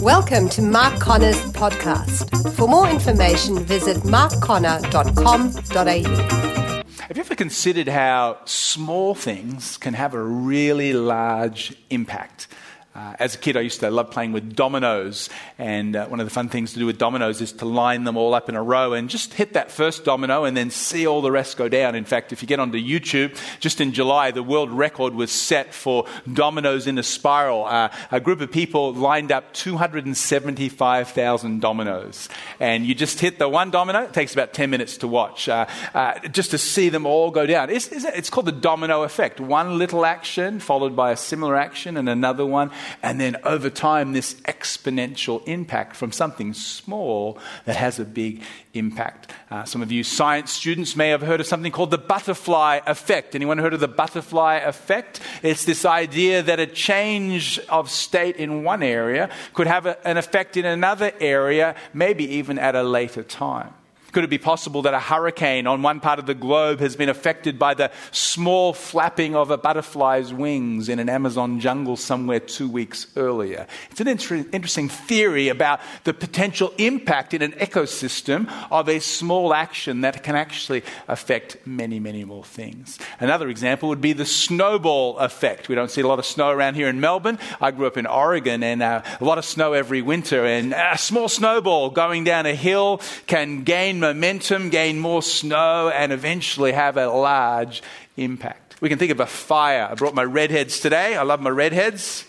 Welcome to Mark Conner's podcast. For more information, visit markconner.com.au. Have you ever considered how small things can have a really large impact? Uh, as a kid, I used to love playing with dominoes, and uh, one of the fun things to do with dominoes is to line them all up in a row and just hit that first domino and then see all the rest go down. In fact, if you get onto YouTube, just in July, the world record was set for dominoes in a spiral. Uh, a group of people lined up 275,000 dominoes, and you just hit the one domino. It takes about 10 minutes to watch, uh, uh, just to see them all go down. It's, it's called the domino effect. One little action followed by a similar action and another one and then over time, this exponential impact from something small that has a big impact. Uh, some of you science students may have heard of something called the butterfly effect. Anyone heard of the butterfly effect? It's this idea that a change of state in one area could have a, an effect in another area, maybe even at a later time. Could it be possible that a hurricane on one part of the globe has been affected by the small flapping of a butterfly's wings in an Amazon jungle somewhere two weeks earlier? It's an inter- interesting theory about the potential impact in an ecosystem of a small action that can actually affect many, many more things. Another example would be the snowball effect. We don't see a lot of snow around here in Melbourne. I grew up in Oregon and uh, a lot of snow every winter, and a small snowball going down a hill can gain momentum, gain more snow, and eventually have a large impact. We can think of a fire. I brought my redheads today. I love my redheads.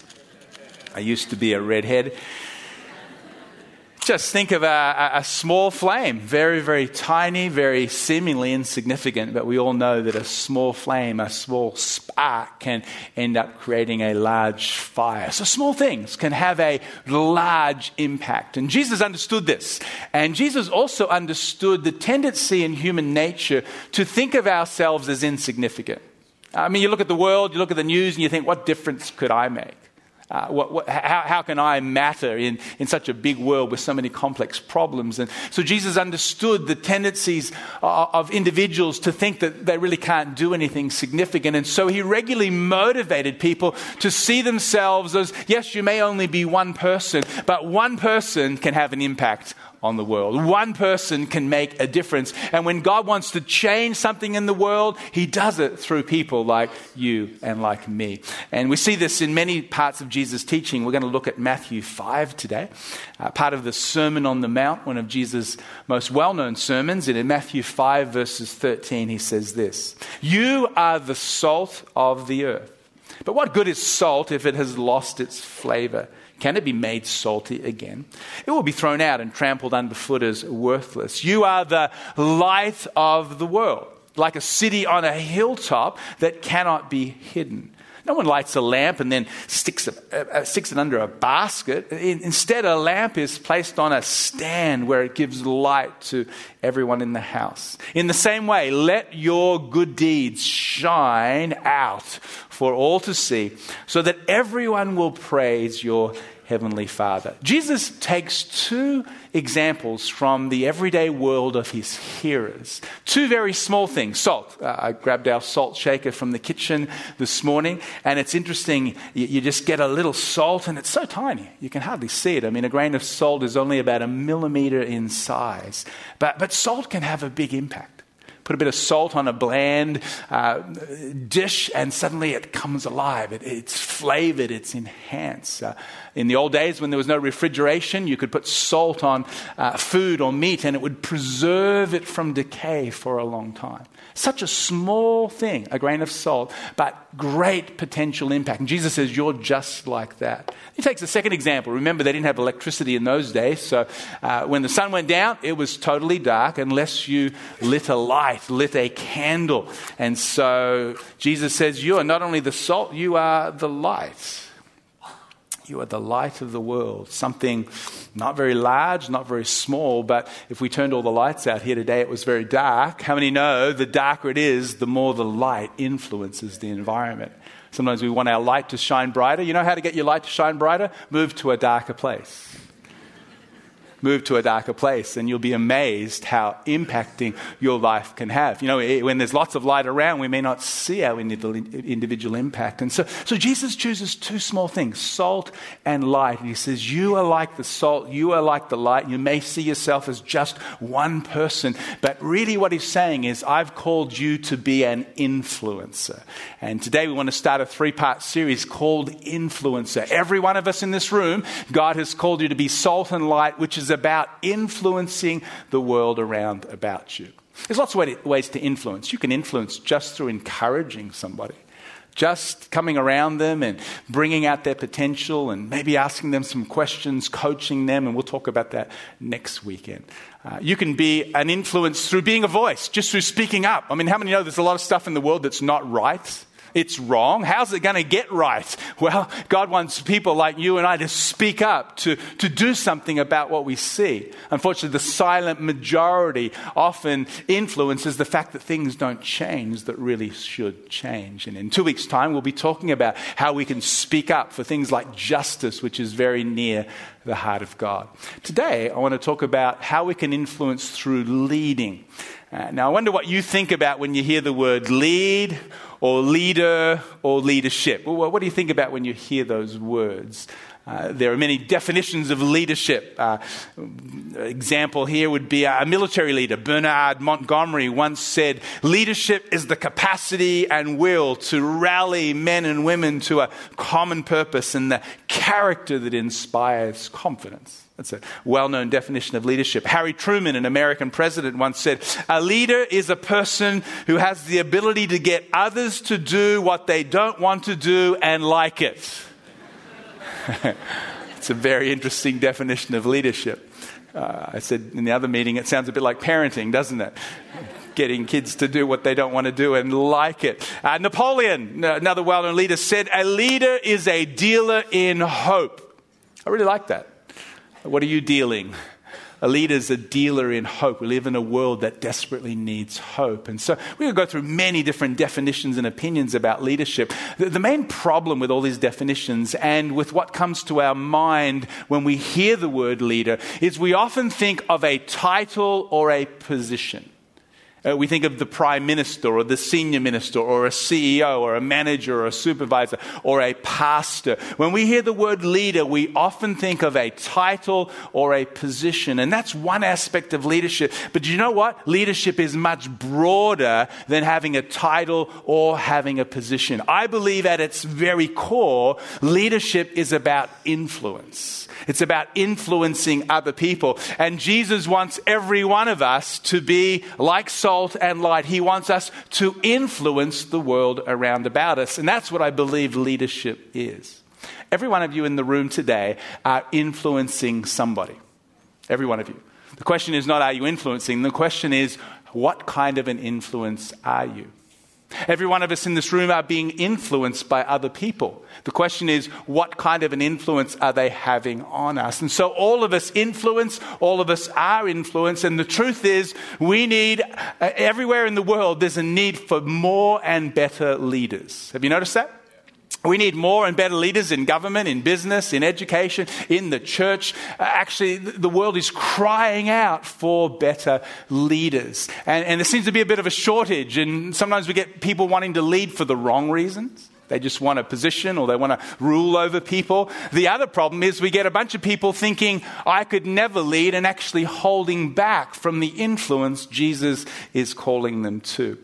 I used to be a redhead just think of a, a, small flame, very, very tiny, very seemingly insignificant, but we all know that a small flame, a small spark can end up creating a large fire. So small things can have a large impact. And Jesus understood this. And Jesus also understood the tendency in human nature to think of ourselves as insignificant. I mean, you look at the world, you look at the news, and you think, what difference could I make? Uh, what, what, how, how, can I matter in, in such a big world with so many complex problems? And so Jesus understood the tendencies of, of individuals to think that they really can't do anything significant. And so he regularly motivated people to see themselves as yes, you may only be one person, but one person can have an impact on the world. One person can make a difference. And when God wants to change something in the world, He does it through people like you and like me. And we see this in many parts of Jesus' teaching. We're going to look at Matthew 5 today, uh, part of the Sermon on the Mount, one of Jesus' most well known sermons. And in Matthew 5, verses 13, He says this You are the salt of the earth. But what good is salt if it has lost its flavor? Can it be made salty again? It will be thrown out and trampled underfoot as worthless. You are the light of the world, like a city on a hilltop that cannot be hidden. No one lights a lamp and then sticks, a, uh, sticks it under a basket. Instead, a lamp is placed on a stand where it gives light to everyone in the house. In the same way, let your good deeds shine out for all to see, so that everyone will praise your Heavenly Father. Jesus takes two examples from the everyday world of his hearers. Two very small things. Salt. Uh, I grabbed our salt shaker from the kitchen this morning, and it's interesting. You, you just get a little salt, and it's so tiny. You can hardly see it. I mean, a grain of salt is only about a millimeter in size. But, but salt can have a big impact put a bit of salt on a bland uh, dish, and suddenly it comes alive. It, it's flavored, it's enhanced. Uh, in the old days, when there was no refrigeration, you could put salt on uh, food or meat, and it would preserve it from decay for a long time. Such a small thing, a grain of salt, but great potential impact. And Jesus says, You're just like that. He takes a second example. Remember, they didn't have electricity in those days, so uh, when the sun went down, it was totally dark unless you lit a light, lit a candle. And so Jesus says, You are not only the salt, you are the light. You are the light of the world. Something not very large, not very small, but if we turned all the lights out here today, it was very dark. How many know the darker it is, the more the light influences the environment? Sometimes we want our light to shine brighter. You know how to get your light to shine brighter? Move to a darker place. Move to a darker place, and you'll be amazed how impacting your life can have. You know, when there's lots of light around, we may not see our individual impact. And so, so Jesus chooses two small things salt and light. And he says, You are like the salt, you are like the light. You may see yourself as just one person, but really what he's saying is, I've called you to be an influencer. And today we want to start a three part series called Influencer. Every one of us in this room, God has called you to be salt and light, which is is about influencing the world around about you. There's lots of ways to influence. You can influence just through encouraging somebody, just coming around them and bringing out their potential and maybe asking them some questions, coaching them, and we'll talk about that next weekend. Uh, you can be an influence through being a voice, just through speaking up. I mean, how many know there's a lot of stuff in the world that's not right? It's wrong. How's it going to get right? Well, God wants people like you and I to speak up, to, to do something about what we see. Unfortunately, the silent majority often influences the fact that things don't change that really should change. And in two weeks' time, we'll be talking about how we can speak up for things like justice, which is very near the heart of God. Today, I want to talk about how we can influence through leading. Uh, now, I wonder what you think about when you hear the word lead or leader or leadership. Well, what do you think about when you hear those words? Uh, there are many definitions of leadership. Uh, example here would be a military leader. Bernard Montgomery once said, Leadership is the capacity and will to rally men and women to a common purpose and the character that inspires confidence. That's a well known definition of leadership. Harry Truman, an American president, once said A leader is a person who has the ability to get others to do what they don't want to do and like it. it's a very interesting definition of leadership. Uh, I said in the other meeting, it sounds a bit like parenting, doesn't it? Getting kids to do what they don't want to do and like it. Uh, Napoleon, another well known leader, said, A leader is a dealer in hope. I really like that. What are you dealing? A leader is a dealer in hope. We live in a world that desperately needs hope. And so we could go through many different definitions and opinions about leadership. The, the, main problem with all these definitions and with what comes to our mind when we hear the word leader is we often think of a title or a position. Uh, we think of the prime minister or the senior minister or a CEO or a manager or a supervisor or a pastor. When we hear the word leader, we often think of a title or a position. And that's one aspect of leadership. But you know what? Leadership is much broader than having a title or having a position. I believe at its very core, leadership is about influence. It's about influencing other people. And Jesus wants every one of us to be like salt and light. He wants us to influence the world around about us. And that's what I believe leadership is. Every one of you in the room today are influencing somebody. Every one of you. The question is not are you influencing? The question is what kind of an influence are you? Every one of us in this room are being influenced by other people. The question is, what kind of an influence are they having on us? And so all of us influence, all of us are influenced. And the truth is, we need, uh, everywhere in the world, there's a need for more and better leaders. Have you noticed that? We need more and better leaders in government, in business, in education, in the church. Uh, actually, the world is crying out for better leaders. And, and, there seems to be a bit of a shortage, and sometimes we get people wanting to lead for the wrong reasons. They just want a position or they want to rule over people. The other problem is we get a bunch of people thinking, I could never lead, and actually holding back from the influence Jesus is calling them to.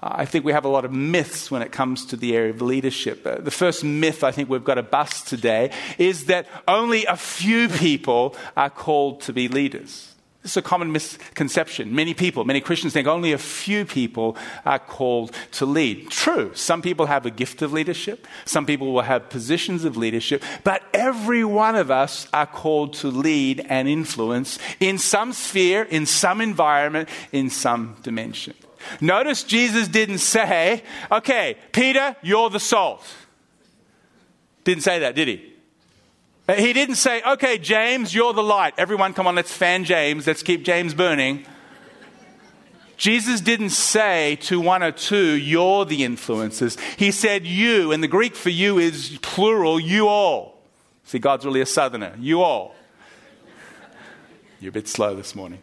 I think we have a lot of myths when it comes to the area of leadership. Uh, the first myth I think we've got to bust today is that only a few people are called to be leaders. This is a common misconception. Many people, many Christians think only a few people are called to lead. True, some people have a gift of leadership, some people will have positions of leadership, but every one of us are called to lead and influence in some sphere, in some environment, in some dimension. Notice Jesus didn't say, okay, Peter, you're the salt. Didn't say that, did he? Uh, he didn't say, okay, James, you're the light. Everyone, come on, let's fan James. Let's keep James burning. Jesus didn't say to one or two, you're the influences. He said you, and the Greek for you is plural, you all. See, God's really a southerner. You all. You're a bit slow this morning.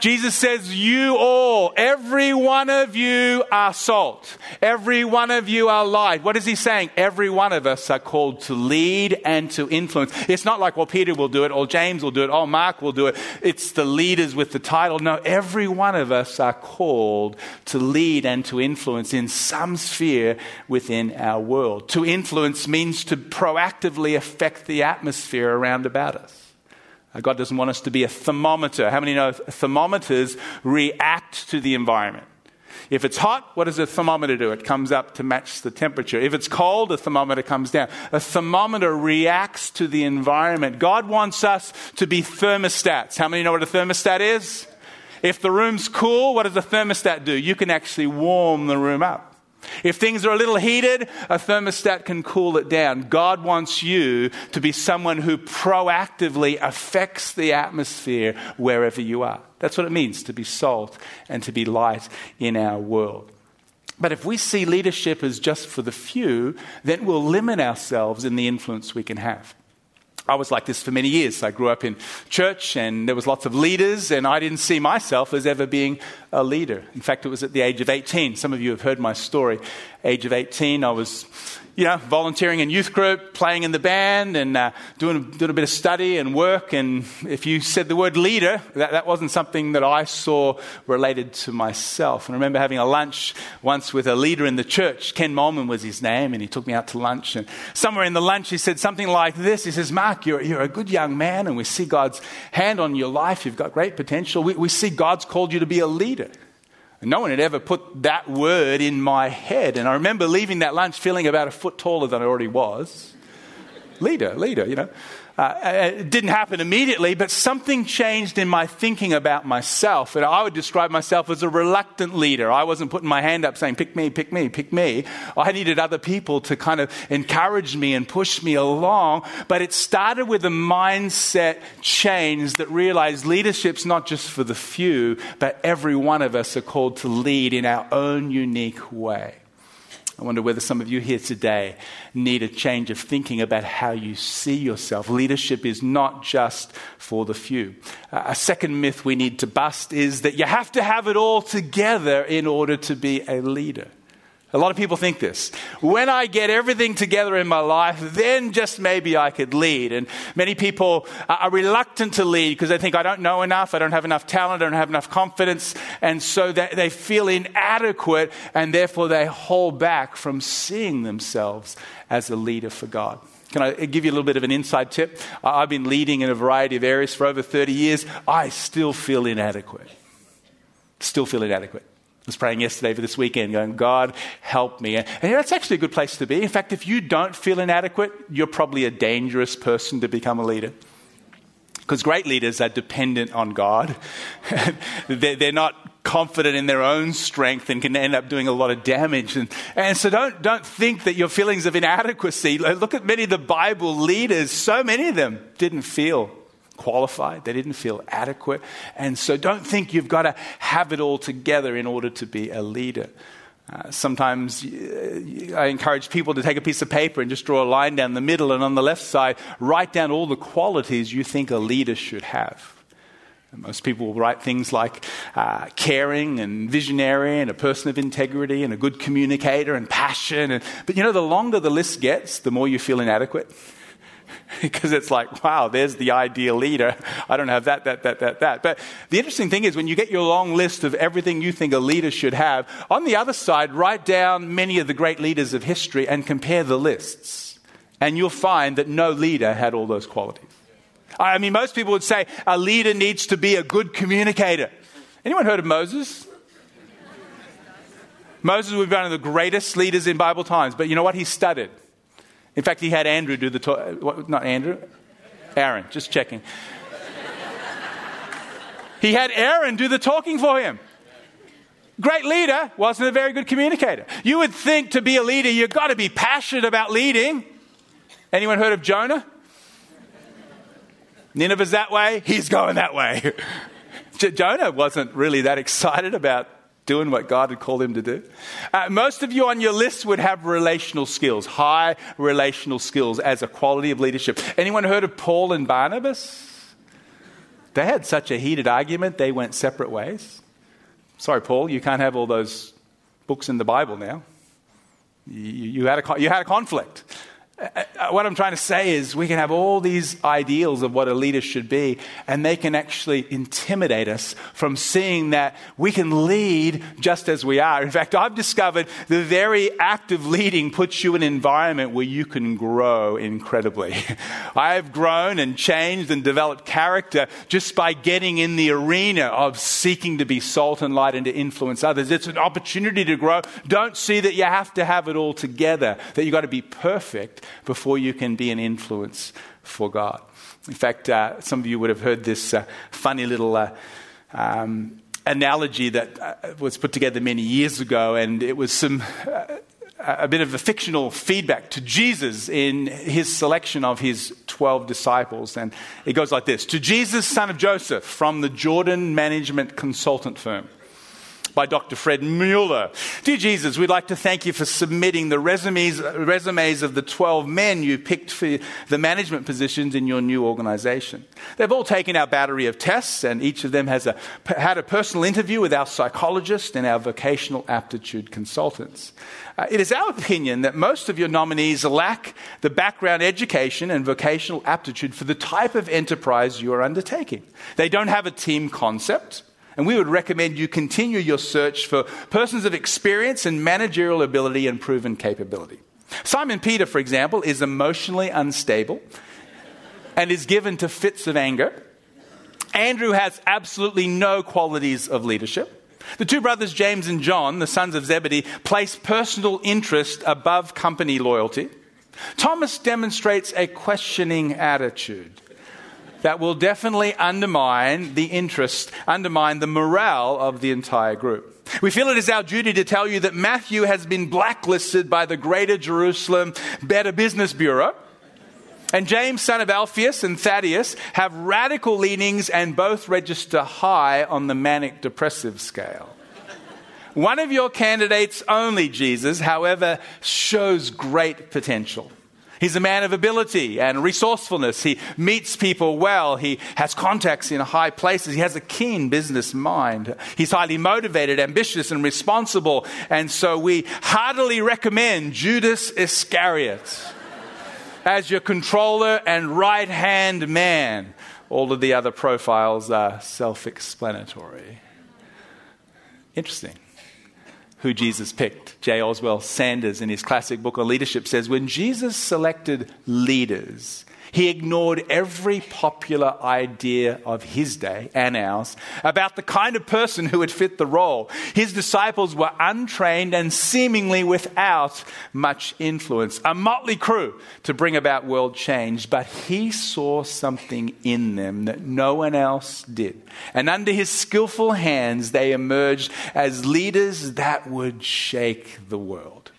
Jesus says, You all, every one of you are salt. Every one of you are light. What is he saying? Every one of us are called to lead and to influence. It's not like, well, Peter will do it, or James will do it, or Mark will do it. It's the leaders with the title. No, every one of us are called to lead and to influence in some sphere within our world. To influence means to proactively affect the atmosphere around about us. Uh, God doesn't want us to be a thermometer. How many know thermometers react to the environment? If it's hot, what does a thermometer do? It comes up to match the temperature. If it's cold, a thermometer comes down. A thermometer reacts to the environment. God wants us to be thermostats. How many know what a thermostat is? If the room's cool, what does a thermostat do? You can actually warm the room up. If things are a little heated, a thermostat can cool it down. God wants you to be someone who proactively affects the atmosphere wherever you are. That's what it means to be salt and to be light in our world. But if we see leadership as just for the few, then we'll limit ourselves in the influence we can have. I was like this for many years. I grew up in church and there was lots of leaders and I didn't see myself as ever being a leader. In fact, it was at the age of 18. Some of you have heard my story. Age of 18, I was you know, volunteering in youth group, playing in the band, and uh, doing, doing a bit of study and work. And if you said the word leader, that, that wasn't something that I saw related to myself. And I remember having a lunch once with a leader in the church. Ken Molman was his name, and he took me out to lunch. And somewhere in the lunch, he said something like this He says, Mark, you're, you're a good young man, and we see God's hand on your life. You've got great potential. We, we see God's called you to be a leader. No one had ever put that word in my head. And I remember leaving that lunch feeling about a foot taller than I already was. leader, leader, you know. Uh, uh, it didn't happen immediately, but something changed in my thinking about myself. And I would describe myself as a reluctant leader. I wasn't putting my hand up saying, pick me, pick me, pick me. I needed other people to kind of encourage me and push me along. But it started with a mindset change that realized leadership's not just for the few, but every one of us are called to lead in our own unique way. I wonder whether some of you here today need a change of thinking about how you see yourself. Leadership is not just for the few. A second myth we need to bust is that you have to have it all together in order to be a leader. A lot of people think this. When I get everything together in my life, then just maybe I could lead. And many people are reluctant to lead because they think, I don't know enough, I don't have enough talent, I don't have enough confidence. And so they feel inadequate and therefore they hold back from seeing themselves as a leader for God. Can I give you a little bit of an inside tip? I've been leading in a variety of areas for over 30 years. I still feel inadequate. Still feel inadequate was praying yesterday for this weekend, going, God, help me. And that's actually a good place to be. In fact, if you don't feel inadequate, you're probably a dangerous person to become a leader. Because great leaders are dependent on God. they're, they're not confident in their own strength and can end up doing a lot of damage. And, and so don't, don't think that your feelings of inadequacy, look at many of the Bible leaders, so many of them didn't feel qualified, they didn't feel adequate. And so don't think you've got to have it all together in order to be a leader. Uh, sometimes uh, I encourage people to take a piece of paper and just draw a line down the middle, and on the left side, write down all the qualities you think a leader should have. And most people will write things like uh, caring and visionary and a person of integrity and a good communicator and passion. And, but you know, the longer the list gets, the more you feel inadequate. because it's like, wow, there's the ideal leader. I don't have that, that, that, that, that. But the interesting thing is when you get your long list of everything you think a leader should have, on the other side, write down many of the great leaders of history and compare the lists. And you'll find that no leader had all those qualities. I mean, most people would say a leader needs to be a good communicator. Anyone heard of Moses? Moses was one of the greatest leaders in Bible times, but you know what? He stuttered. In fact, he had Andrew do the talk. Not Andrew, Aaron, just checking. he had Aaron do the talking for him. Great leader, wasn't a very good communicator. You would think to be a leader, you've got to be passionate about leading. Anyone heard of Jonah? Nineveh's that way, he's going that way. Jonah wasn't really that excited about doing what God had called him to do. Uh, most of you on your list would have relational skills, high relational skills as a quality of leadership. Anyone heard of Paul and Barnabas? They had such a heated argument, they went separate ways. Sorry, Paul, you can't have all those books in the Bible now. You, you, had, a, you had a conflict. Uh, uh, what I'm trying to say is, we can have all these ideals of what a leader should be, and they can actually intimidate us from seeing that we can lead just as we are. In fact, I've discovered the very act of leading puts you in an environment where you can grow incredibly. I have grown and changed and developed character just by getting in the arena of seeking to be salt and light and to influence others. It's an opportunity to grow. Don't see that you have to have it all together, that you've got to be perfect before you can be an influence for God. In fact, uh, some of you would have heard this uh, funny little uh, um, analogy that uh, was put together many years ago, and it was some. Uh, a bit of a fictional feedback to Jesus in his selection of his 12 disciples. And it goes like this To Jesus, son of Joseph, from the Jordan Management Consultant Firm by Dr. Fred Mueller. Dear Jesus, we'd like to thank you for submitting the resumes, resumes of the 12 men you picked for the management positions in your new organization. They've all taken our battery of tests, and each of them has a, had a personal interview with our psychologist and our vocational aptitude consultants. Uh, it is our opinion that most of your nominees lack the background education and vocational aptitude for the type of enterprise you are undertaking. They don't have a team concept. And we would recommend you continue your search for persons of experience and managerial ability and proven capability. Simon Peter, for example, is emotionally unstable and is given to fits of anger. Andrew has absolutely no qualities of leadership. The two brothers, James and John, the sons of Zebedee, place personal interest above company loyalty. Thomas demonstrates a questioning attitude that will definitely undermine the interest, undermine the morale of the entire group. We feel it is our duty to tell you that Matthew has been blacklisted by the Greater Jerusalem Better Business Bureau. And James, son of Alphaeus, and Thaddeus have radical leanings and both register high on the manic depressive scale. One of your candidates only, Jesus, however, shows great potential. He's a man of ability and resourcefulness. He meets people well. He has contacts in high places. He has a keen business mind. He's highly motivated, ambitious, and responsible. And so we heartily recommend Judas Iscariot as your controller and right hand man. All of the other profiles are self explanatory. Interesting who Jesus picked. J. Oswald Sanders, in his classic book on leadership, says when Jesus selected leaders, he ignored every popular idea of his day and ours about the kind of person who would fit the role. His disciples were untrained and seemingly without much influence, a motley crew to bring about world change. But he saw something in them that no one else did. And under his skillful hands, they emerged as leaders that would shake the world.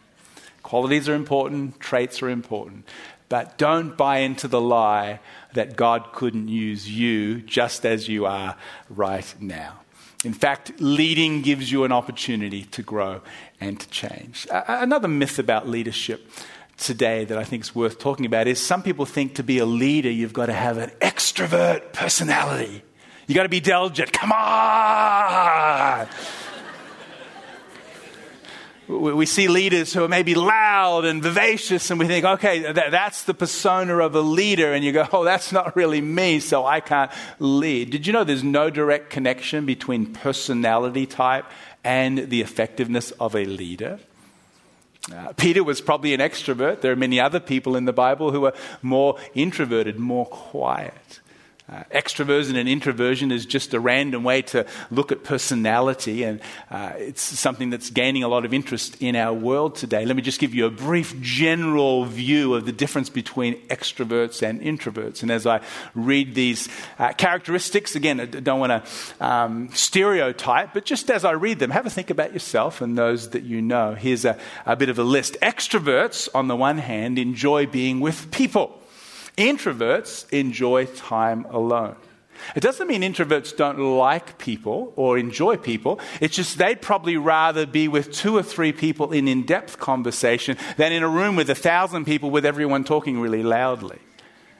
Qualities are important, traits are important. But don't buy into the lie that God couldn't use you just as you are right now. In fact, leading gives you an opportunity to grow and to change. Another myth about leadership today that I think is worth talking about is some people think to be a leader, you've got to have an extrovert personality. You've got to be diligent. Come on! We see leaders who are maybe loud and vivacious, and we think, okay, that, that's the persona of a leader. And you go, oh, that's not really me, so I can't lead. Did you know there's no direct connection between personality type and the effectiveness of a leader? Uh, Peter was probably an extrovert. There are many other people in the Bible who are more introverted, more quiet. Uh, extroversion and introversion is just a random way to look at personality, and uh, it's something that's gaining a lot of interest in our world today. Let me just give you a brief general view of the difference between extroverts and introverts. And as I read these uh, characteristics, again, I don't want to um, stereotype, but just as I read them, have a think about yourself and those that you know. Here's a, a bit of a list. Extroverts, on the one hand, enjoy being with people. Introverts enjoy time alone. It doesn't mean introverts don't like people or enjoy people. It's just they'd probably rather be with two or three people in in depth conversation than in a room with a thousand people with everyone talking really loudly.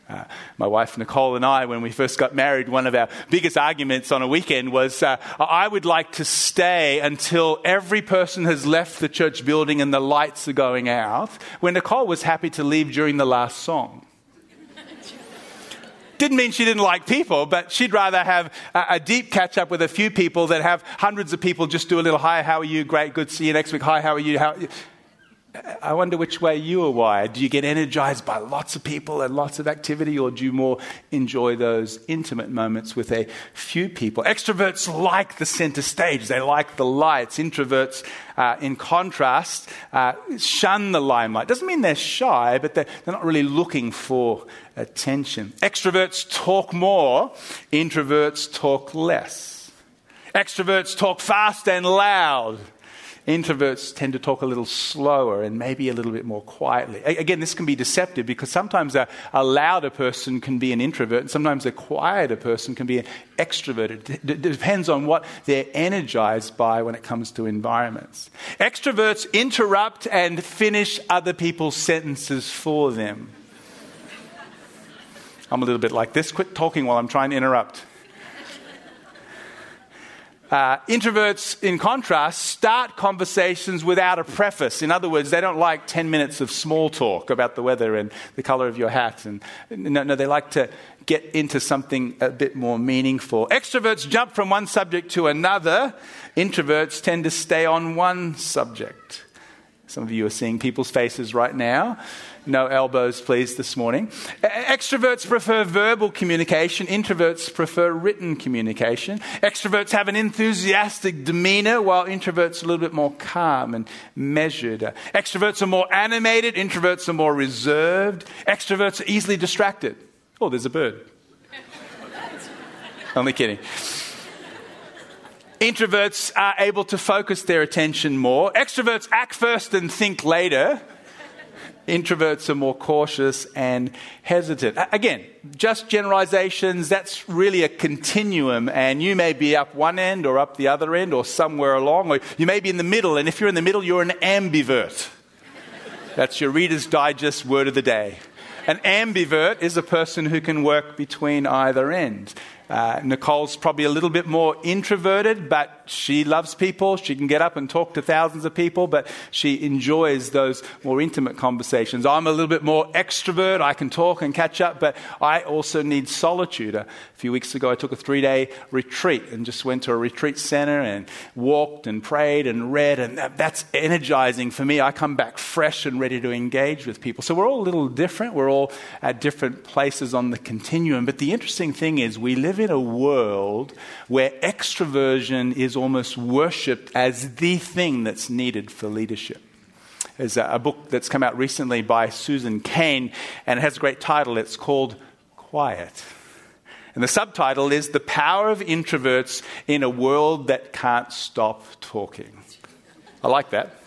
Uh, my wife Nicole and I, when we first got married, one of our biggest arguments on a weekend was uh, I would like to stay until every person has left the church building and the lights are going out, when Nicole was happy to leave during the last song. Didn't mean she didn't like people, but she'd rather have a, a deep catch up with a few people than have hundreds of people just do a little hi, how are you? Great, good, see you next week. Hi, how are you? How, I wonder which way you are wired. Do you get energized by lots of people and lots of activity, or do you more enjoy those intimate moments with a few people? Extroverts like the center stage, they like the lights. Introverts, uh, in contrast, uh, shun the limelight. Doesn't mean they're shy, but they're, they're not really looking for attention. Extroverts talk more, introverts talk less. Extroverts talk fast and loud. Introverts tend to talk a little slower and maybe a little bit more quietly. Again, this can be deceptive because sometimes a, a louder person can be an introvert, and sometimes a quieter person can be an extrovert. It d- depends on what they're energized by when it comes to environments. Extroverts interrupt and finish other people's sentences for them. I'm a little bit like this. Quit talking while I'm trying to interrupt. Uh, introverts, in contrast, start conversations without a preface. In other words, they don't like 10 minutes of small talk about the weather and the color of your hat. And, no, no, they like to get into something a bit more meaningful. Extroverts jump from one subject to another. Introverts tend to stay on one subject. Some of you are seeing people's faces right now. No elbows, please, this morning. Extroverts prefer verbal communication, introverts prefer written communication. Extroverts have an enthusiastic demeanor, while introverts are a little bit more calm and measured. Extroverts are more animated, introverts are more reserved. Extroverts are easily distracted. Oh, there's a bird. Only kidding. Introverts are able to focus their attention more. Extroverts act first and think later. Introverts are more cautious and hesitant. Again, just generalizations, that's really a continuum, and you may be up one end or up the other end or somewhere along, or you may be in the middle, and if you're in the middle, you're an ambivert. That's your Reader's Digest word of the day. An ambivert is a person who can work between either end. Uh, Nicole's probably a little bit more introverted, but she loves people. She can get up and talk to thousands of people, but she enjoys those more intimate conversations. I'm a little bit more extrovert. I can talk and catch up, but I also need solitude. A few weeks ago, I took a three day retreat and just went to a retreat center and walked and prayed and read, and that's energizing for me. I come back fresh and ready to engage with people. So we're all a little different. We're all at different places on the continuum. But the interesting thing is, we live in a world where extroversion is almost worshipped as the thing that's needed for leadership. There's a, book that's come out recently by Susan Cain, and it has a great title. It's called Quiet. And the subtitle is The Power of Introverts in a World That Can't Stop Talking. I like that.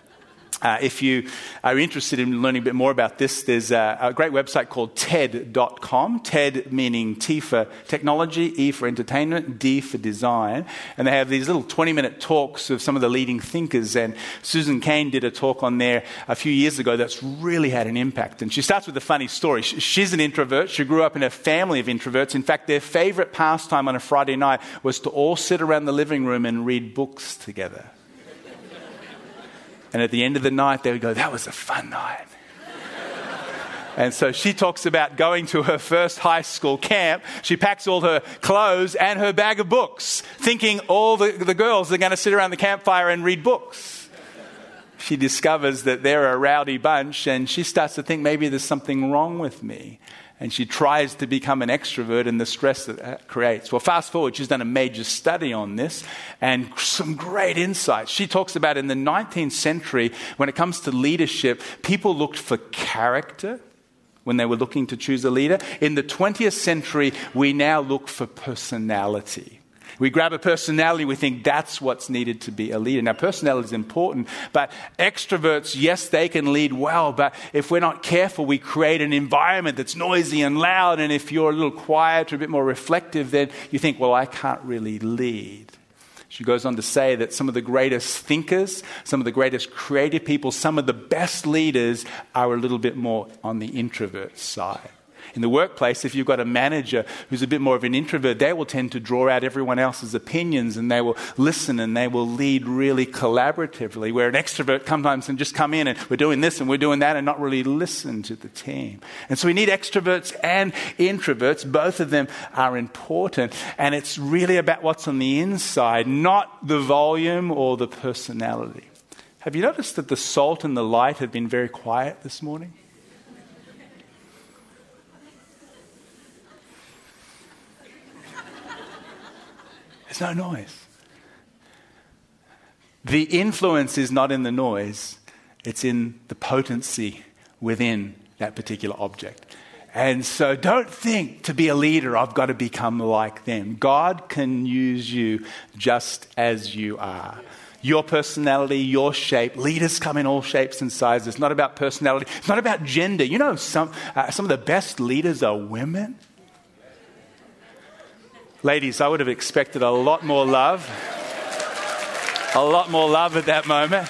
Uh, if you are interested in learning a bit more about this, there's a, a, great website called TED.com. TED meaning T for technology, E for entertainment, D for design. And they have these little 20 minute talks of some of the leading thinkers. And Susan Cain did a talk on there a few years ago that's really had an impact. And she starts with a funny story. She's an introvert. She grew up in a family of introverts. In fact, their favorite pastime on a Friday night was to all sit around the living room and read books together. And at the end of the night, they would go, That was a fun night. And so she talks about going to her first high school camp. She packs all her clothes and her bag of books, thinking all the, the girls are going to sit around the campfire and read books. She discovers that they're a rowdy bunch and she starts to think maybe there's something wrong with me and she tries to become an extrovert and the stress that that creates. Well, fast forward, she's done a major study on this and some great insights. She talks about in the 19th century, when it comes to leadership, people looked for character when they were looking to choose a leader. In the 20th century, we now look for personality. We grab a personality, we think that's what's needed to be a leader. Now, personality is important, but extroverts, yes, they can lead well, but if we're not careful, we create an environment that's noisy and loud. And if you're a little quieter, a bit more reflective, then you think, well, I can't really lead. She goes on to say that some of the greatest thinkers, some of the greatest creative people, some of the best leaders are a little bit more on the introvert side. In the workplace, if you've got a manager who's a bit more of an introvert, they will tend to draw out everyone else's opinions and they will listen and they will lead really collaboratively. Where an extrovert sometimes can just come in and we're doing this and we're doing that and not really listen to the team. And so we need extroverts and introverts. Both of them are important. And it's really about what's on the inside, not the volume or the personality. Have you noticed that the salt and the light have been very quiet this morning? There's no noise. The influence is not in the noise, it's in the potency within that particular object. And so don't think to be a leader, I've got to become like them. God can use you just as you are your personality, your shape. Leaders come in all shapes and sizes. It's not about personality. It's not about gender. You know, some, uh, some of the best leaders are women. Ladies, I would have expected a lot more love. A lot more love at that moment.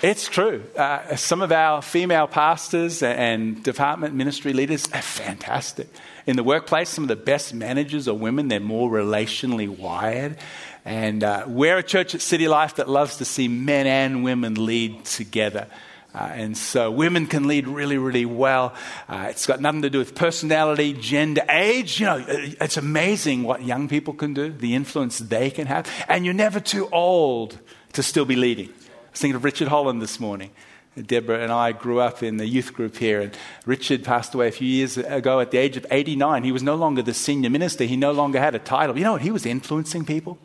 It's true. Uh, some of our female pastors and department ministry leaders are fantastic. In the workplace, some of the best managers are women. They're more relationally wired. And uh, we're a church at City Life that loves to see men and women lead together. Uh, and so women can lead really, really well. Uh, it's got nothing to do with personality, gender, age. You know, uh, it's amazing what young people can do, the influence they can have. And you're never too old to still be leading. I was thinking of Richard Holland this morning. Deborah and I grew up in the youth group here, and Richard passed away a few years ago at the age of 89. He was no longer the senior minister, he no longer had a title. You know what? He was influencing people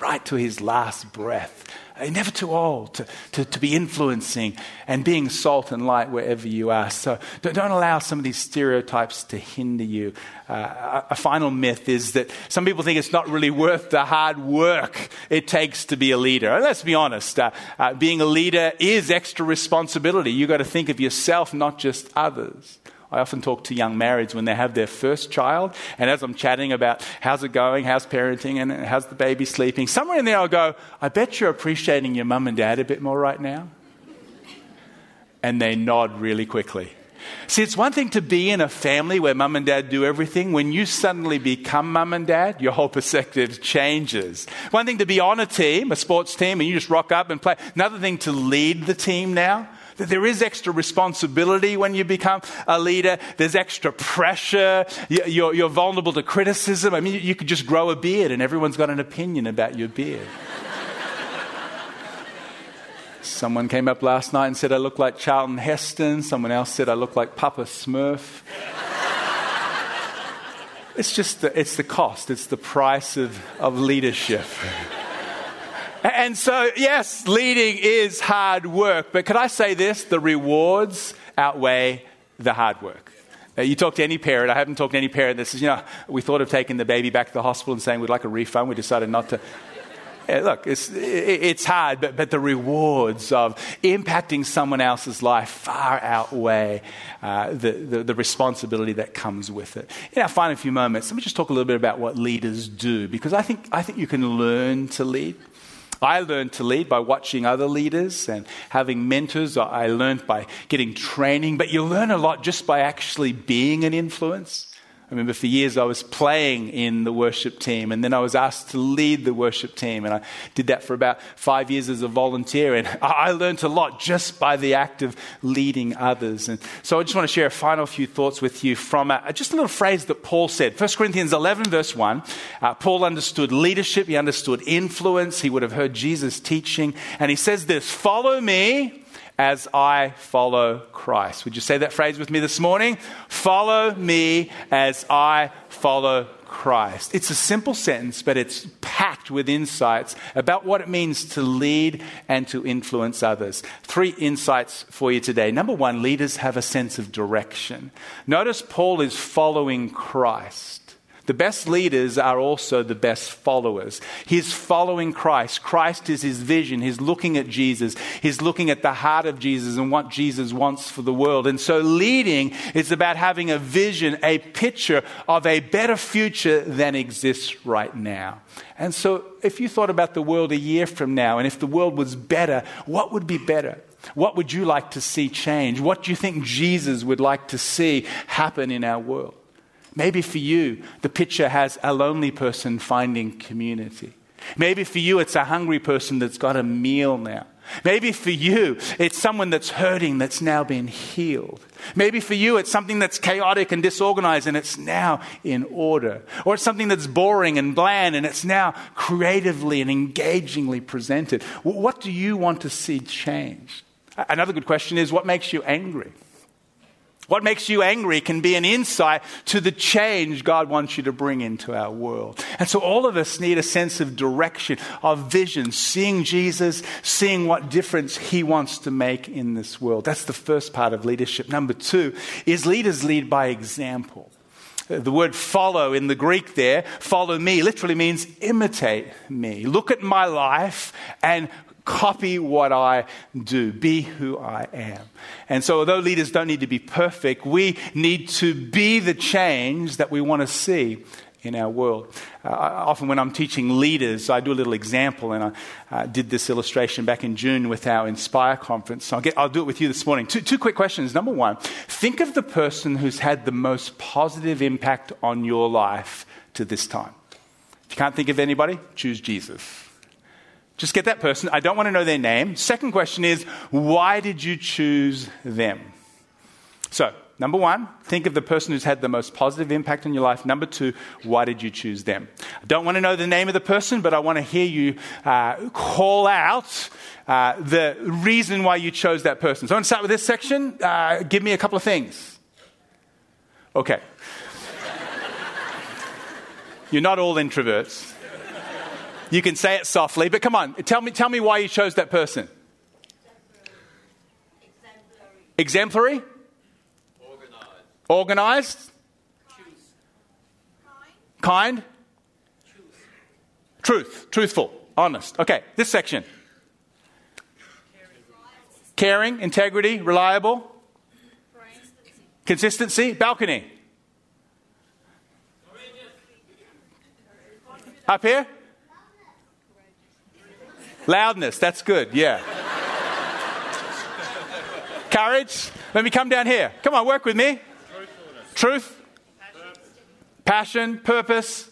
right to his last breath. Never too old to, to, to, be influencing and being salt and light wherever you are. So don't, don't allow some of these stereotypes to hinder you. Uh, a, a, final myth is that some people think it's not really worth the hard work it takes to be a leader. And let's be honest, uh, uh, being a leader is extra responsibility. You've got to think of yourself, not just others. I often talk to young marrieds when they have their first child, and as I'm chatting about how's it going, how's parenting, and how's the baby sleeping, somewhere in there I'll go, I bet you're appreciating your mum and dad a bit more right now. And they nod really quickly. See, it's one thing to be in a family where mum and dad do everything. When you suddenly become mum and dad, your whole perspective changes. One thing to be on a team, a sports team, and you just rock up and play. Another thing to lead the team now. There is extra responsibility when you become a leader. There's extra pressure. You're, you're vulnerable to criticism. I mean, you could just grow a beard and everyone's got an opinion about your beard. Someone came up last night and said I look like Charlton Heston. Someone else said I look like Papa Smurf. it's just the, it's the cost, it's the price of, of leadership. And so, yes, leading is hard work. But could I say this? The rewards outweigh the hard work. You talk to any parent, I haven't talked to any parent that says, you know, we thought of taking the baby back to the hospital and saying we'd like a refund. We decided not to. Yeah, look, it's, it's hard, but, but the rewards of impacting someone else's life far outweigh uh, the, the, the, responsibility that comes with it. In our final few moments, let me just talk a little bit about what leaders do, because I think, I think you can learn to lead. I learned to lead by watching other leaders and having mentors. I learned by getting training, but you learn a lot just by actually being an influence. I remember for years I was playing in the worship team, and then I was asked to lead the worship team. And I did that for about five years as a volunteer. And I learned a lot just by the act of leading others. And so I just want to share a final few thoughts with you from a, just a little phrase that Paul said. 1 Corinthians 11, verse 1. Uh, Paul understood leadership, he understood influence, he would have heard Jesus teaching. And he says this Follow me as I follow Christ. Would you say that phrase with me this morning? Follow me as I follow Christ. It's a simple sentence, but it's packed with insights about what it means to lead and to influence others. Three insights for you today. Number one, leaders have a sense of direction. Notice Paul is following Christ. The best leaders are also the best followers. He's following Christ. Christ is his vision. He's looking at Jesus. He's looking at the heart of Jesus and what Jesus wants for the world. And so leading is about having a vision, a picture of a better future than exists right now. And so if you thought about the world a year from now and if the world was better, what would be better? What would you like to see change? What do you think Jesus would like to see happen in our world? Maybe for you, the picture has a lonely person finding community. Maybe for you, it's a hungry person that's got a meal now. Maybe for you, it's someone that's hurting that's now been healed. Maybe for you, it's something that's chaotic and disorganized and it's now in order. Or it's something that's boring and bland and it's now creatively and engagingly presented. What do you want to see change? Another good question is what makes you angry? What makes you angry can be an insight to the change God wants you to bring into our world. And so all of us need a sense of direction, of vision, seeing Jesus, seeing what difference he wants to make in this world. That's the first part of leadership. Number two is leaders lead by example. The word follow in the Greek there, follow me, literally means imitate me. Look at my life and copy what I do, be who I am. And so, although leaders don't need to be perfect, we need to be the change that we want to see in our world. Uh, often, when I'm teaching leaders, I do a little example, and I uh, did this illustration back in June with our Inspire conference. So I'll, get, I'll do it with you this morning. Two, two quick questions. Number one, think of the person who's had the most positive impact on your life to this time. If you can't think of anybody, choose Jesus. Just get that person. I don't want to know their name. Second question is, why did you choose them? So, number one, think of the person who's had the most positive impact on your life. Number two, why did you choose them? I don't want to know the name of the person, but I want to hear you uh, call out uh, the reason why you chose that person. So, I'm going to start with this section. Uh, give me a couple of things. Okay. You're not all introverts. You can say it softly, but come on, tell me, tell me why you chose that person. Exemplary? Exemplary? Organized. Organized? Kind? Truth. Truthful. Honest. Okay, this section. Caring, integrity, reliable. Consistency. Balcony. Up here? Loudness, that's good, yeah. Courage. Let me come down here. Come on, work with me. Truth. Passion, purpose.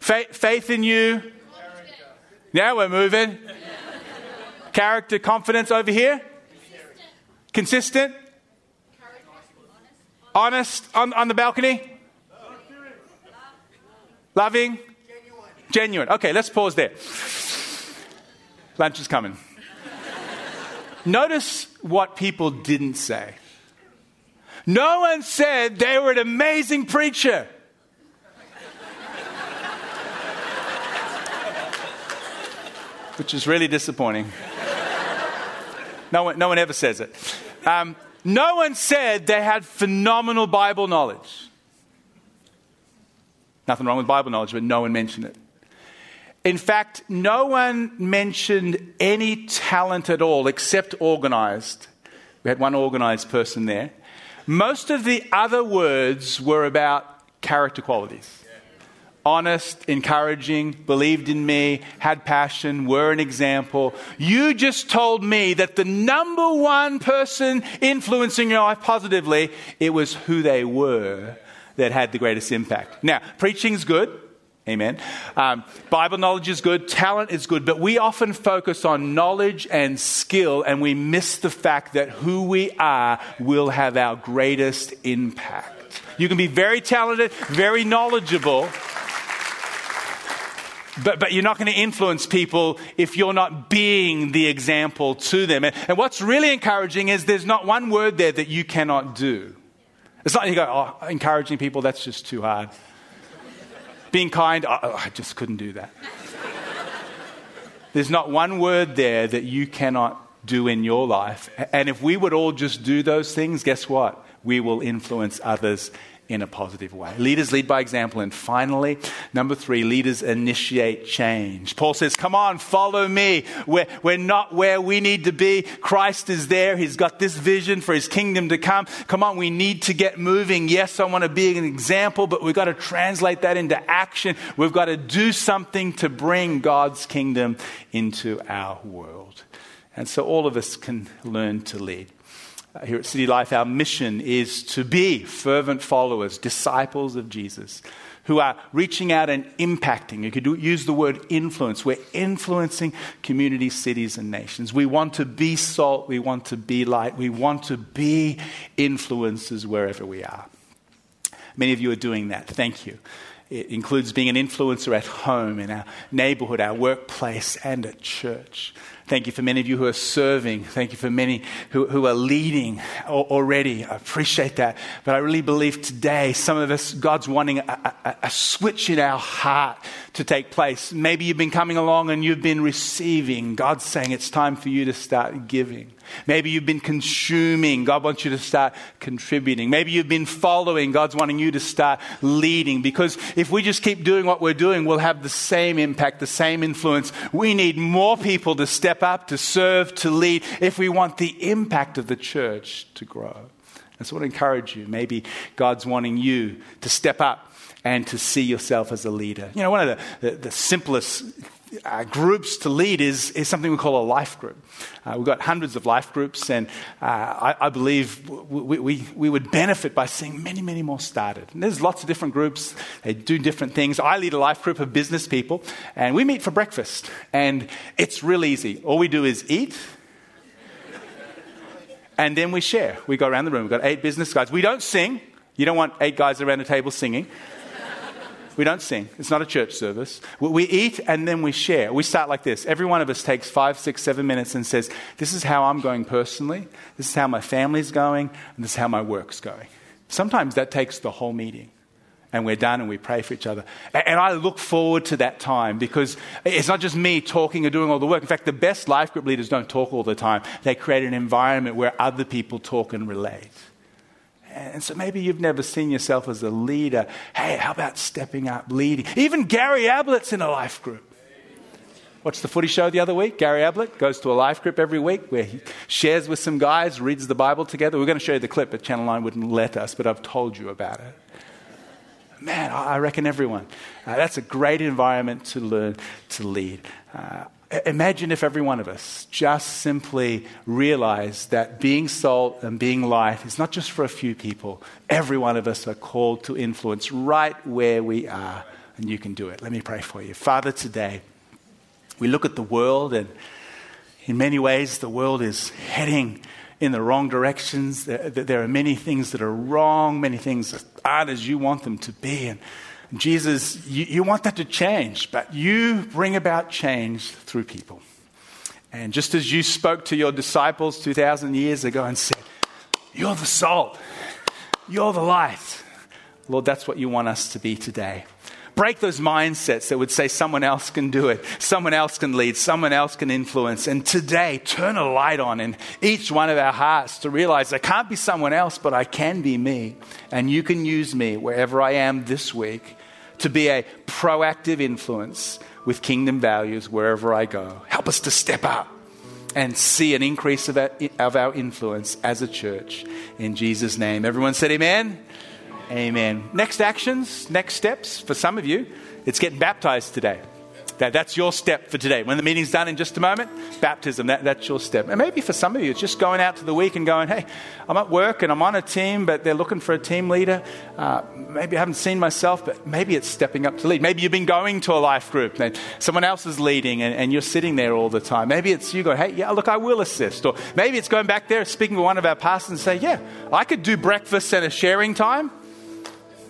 Faith, faith in you. Now we're moving. Character, confidence over here. Consistent. Honest on, on the balcony. Loving. Genuine. Okay, let's pause there. Lunch is coming. Notice what people didn't say. No one said they were an amazing preacher. Which is really disappointing. No one, no one ever says it. Um, no one said they had phenomenal Bible knowledge. Nothing wrong with Bible knowledge, but no one mentioned it. In fact, no one mentioned any talent at all except organized. We had one organized person there. Most of the other words were about character qualities honest, encouraging, believed in me, had passion, were an example. You just told me that the number one person influencing your life positively, it was who they were that had the greatest impact. Now, preaching's good. Amen. Um, Bible knowledge is good, talent is good, but we often focus on knowledge and skill and we miss the fact that who we are will have our greatest impact. You can be very talented, very knowledgeable, but, but you're not going to influence people if you're not being the example to them. And, and what's really encouraging is there's not one word there that you cannot do. It's not you go, oh, encouraging people, that's just too hard. Being kind, oh, I just couldn't do that. There's not one word there that you cannot do in your life. And if we would all just do those things, guess what? We will influence others in a positive way. Leaders lead by example. And finally, number three, leaders initiate change. Paul says, Come on, follow me. We're, we're not where we need to be. Christ is there. He's got this vision for his kingdom to come. Come on, we need to get moving. Yes, I want to be an example, but we've got to translate that into action. We've got to do something to bring God's kingdom into our world. And so all of us can learn to lead. Uh, here at City Life, our mission is to be fervent followers, disciples of Jesus, who are reaching out and impacting. You could use the word influence. We're influencing communities, cities, and nations. We want to be salt. We want to be light. We want to be influencers wherever we are. Many of you are doing that. Thank you. It includes being an influencer at home, in our neighborhood, our workplace, and at church. Thank you for many of you who are serving. Thank you for many who, who are leading already. I appreciate that. But I really believe today, some of us, God's wanting a, a, a switch in our heart to take place. Maybe you've been coming along and you've been receiving. God's saying it's time for you to start giving. Maybe you've been consuming. God wants you to start contributing. Maybe you've been following. God's wanting you to start leading. Because if we just keep doing what we're doing, we'll have the same impact, the same influence. We need more people to step up, to serve, to lead, if we want the impact of the church to grow. And so I want to encourage you. Maybe God's wanting you to step up and to see yourself as a leader. You know, one of the, the, the simplest uh, groups to lead is, is something we call a life group. Uh, we've got hundreds of life groups, and uh, I, I, believe we, we, we, would benefit by seeing many, many more started. And there's lots of different groups, they do different things. I lead a life group of business people, and we meet for breakfast, and it's real easy. All we do is eat. And then we share. We go around the room. We've got eight business guys. We don't sing. You don't want eight guys around a table singing. We don't sing. It's not a church service. We eat and then we share. We start like this. Every one of us takes five, six, seven minutes and says, This is how I'm going personally. This is how my family's going. And this is how my work's going. Sometimes that takes the whole meeting. And we're done and we pray for each other. And I look forward to that time because it's not just me talking or doing all the work. In fact, the best life group leaders don't talk all the time, they create an environment where other people talk and relate. And so maybe you've never seen yourself as a leader. Hey, how about stepping up, leading? Even Gary Ablett's in a life group. Watched the footy show the other week. Gary Ablett goes to a life group every week where he shares with some guys, reads the Bible together. We're going to show you the clip, but Channel 9 wouldn't let us, but I've told you about it. Man, I reckon everyone. Uh, that's a great environment to learn to lead. Uh, Imagine if every one of us just simply realized that being salt and being light is not just for a few people. Every one of us are called to influence right where we are, and you can do it. Let me pray for you. Father, today, we look at the world, and in many ways, the world is heading in the wrong directions. There, are many things that are wrong, many things that aren't as you want them to be. And Jesus, you, you want that to change, but you bring about change through people. And just as you spoke to your disciples 2,000 years ago and said, You're the salt, you're the light, Lord, that's what you want us to be today. Break those mindsets that would say someone else can do it, someone else can lead, someone else can influence. And today, turn a light on in each one of our hearts to realize I can't be someone else, but I can be me. And you can use me wherever I am this week to be a proactive influence with kingdom values wherever I go. Help us to step up and see an increase of our, of our influence as a church. In Jesus' name. Everyone said, Amen. Amen. Next actions, next steps for some of you, it's getting baptized today. That, that's your step for today. When the meeting's done in just a moment, baptism, that, that's your step. And maybe for some of you, it's just going out to the week and going, hey, I'm at work and I'm on a team, but they're looking for a team leader. Uh, maybe I haven't seen myself, but maybe it's stepping up to lead. Maybe you've been going to a life group and someone else is leading and, and you're sitting there all the time. Maybe it's you going, hey, yeah, look, I will assist. Or maybe it's going back there, speaking with one of our pastors and say, yeah, I could do breakfast and a sharing time.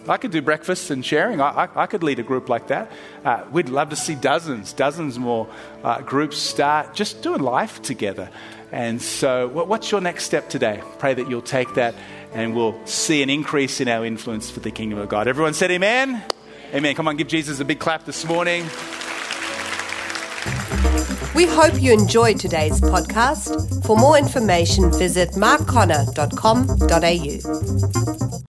I could do breakfast and sharing. I, I, I could lead a group like that. Uh, we'd love to see dozens, dozens more uh, groups start just doing life together. And so, what's your next step today? Pray that you'll take that and we'll see an increase in our influence for the kingdom of God. Everyone said amen? Amen. Come on, give Jesus a big clap this morning. We hope you enjoyed today's podcast. For more information, visit markconner.com.au.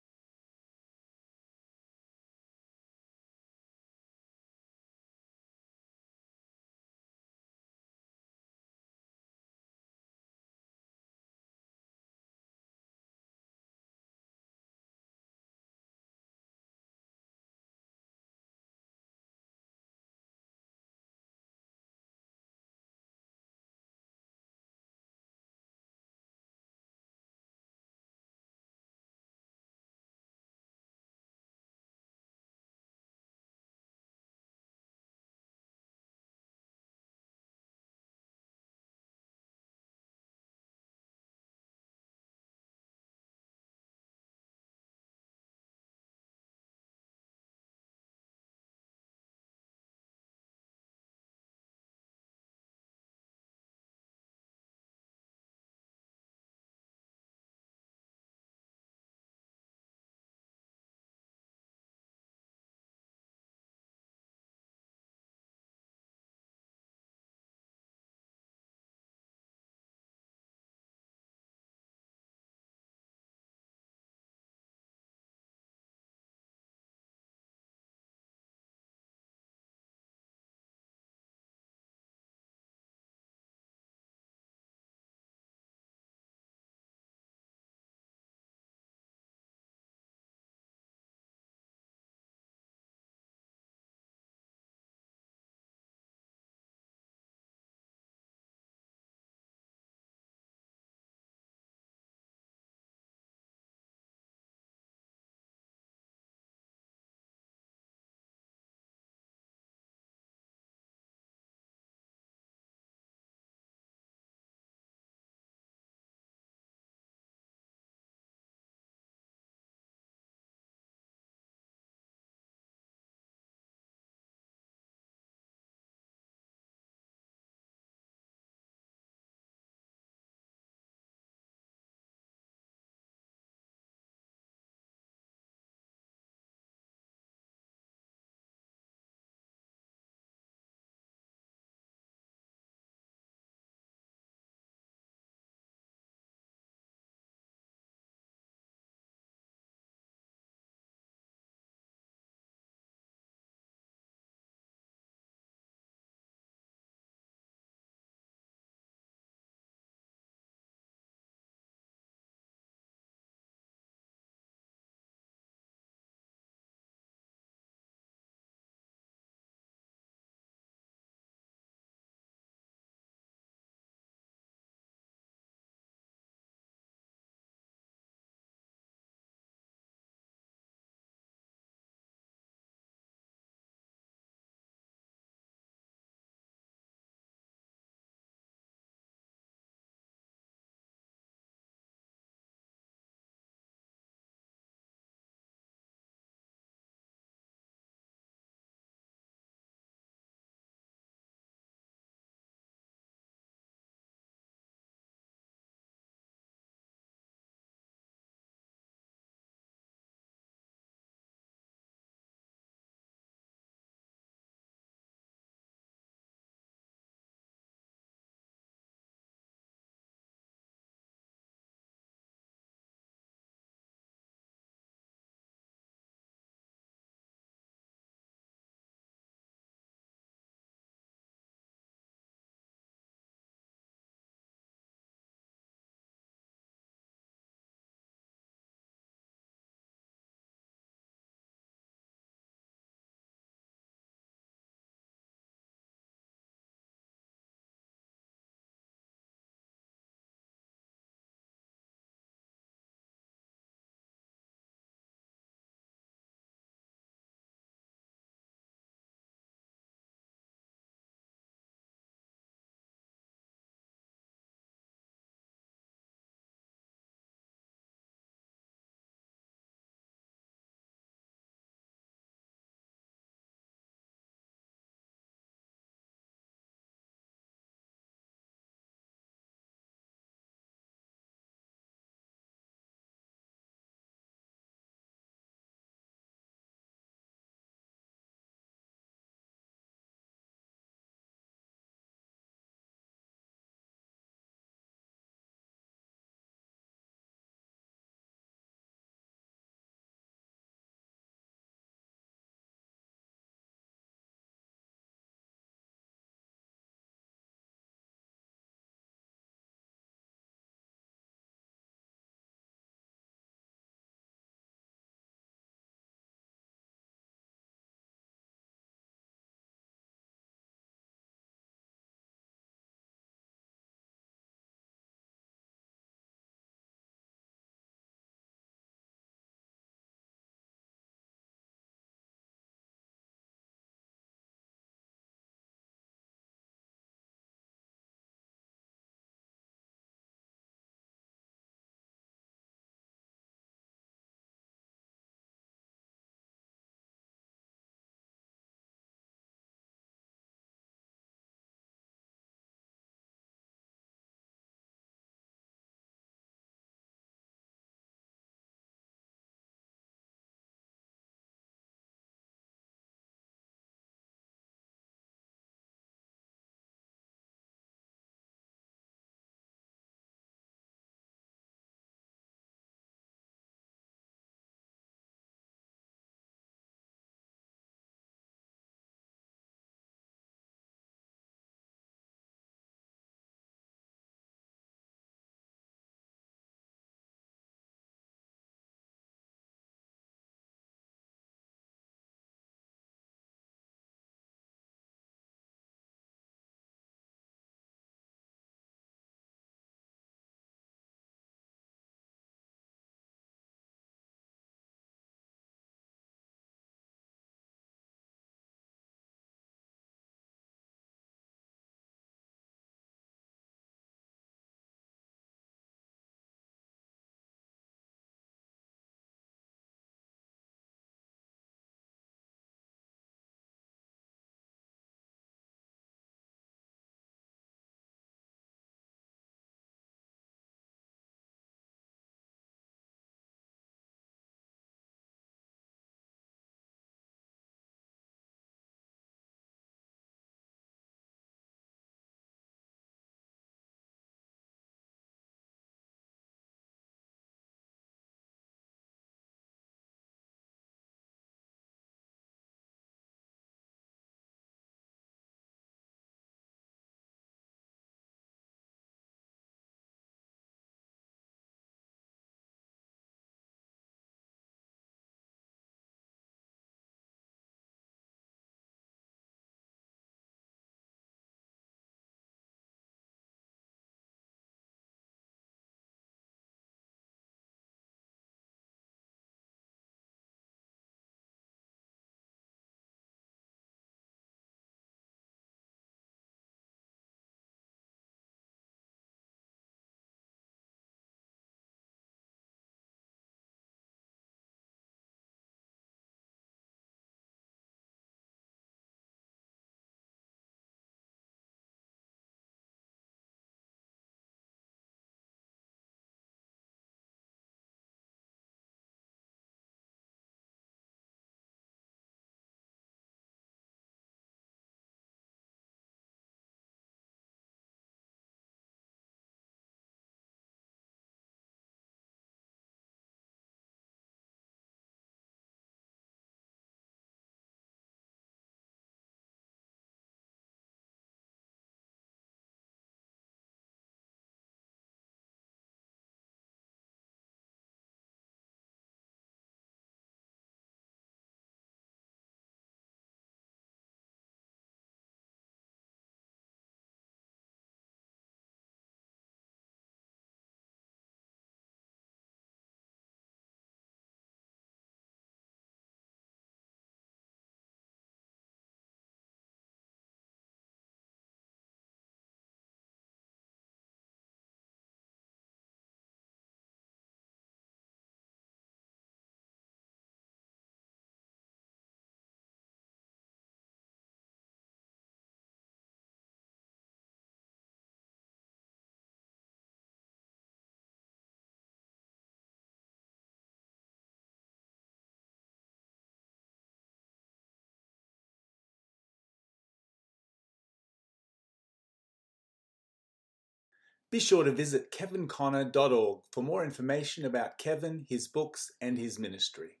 Be sure to visit kevinconner.org for more information about Kevin, his books, and his ministry.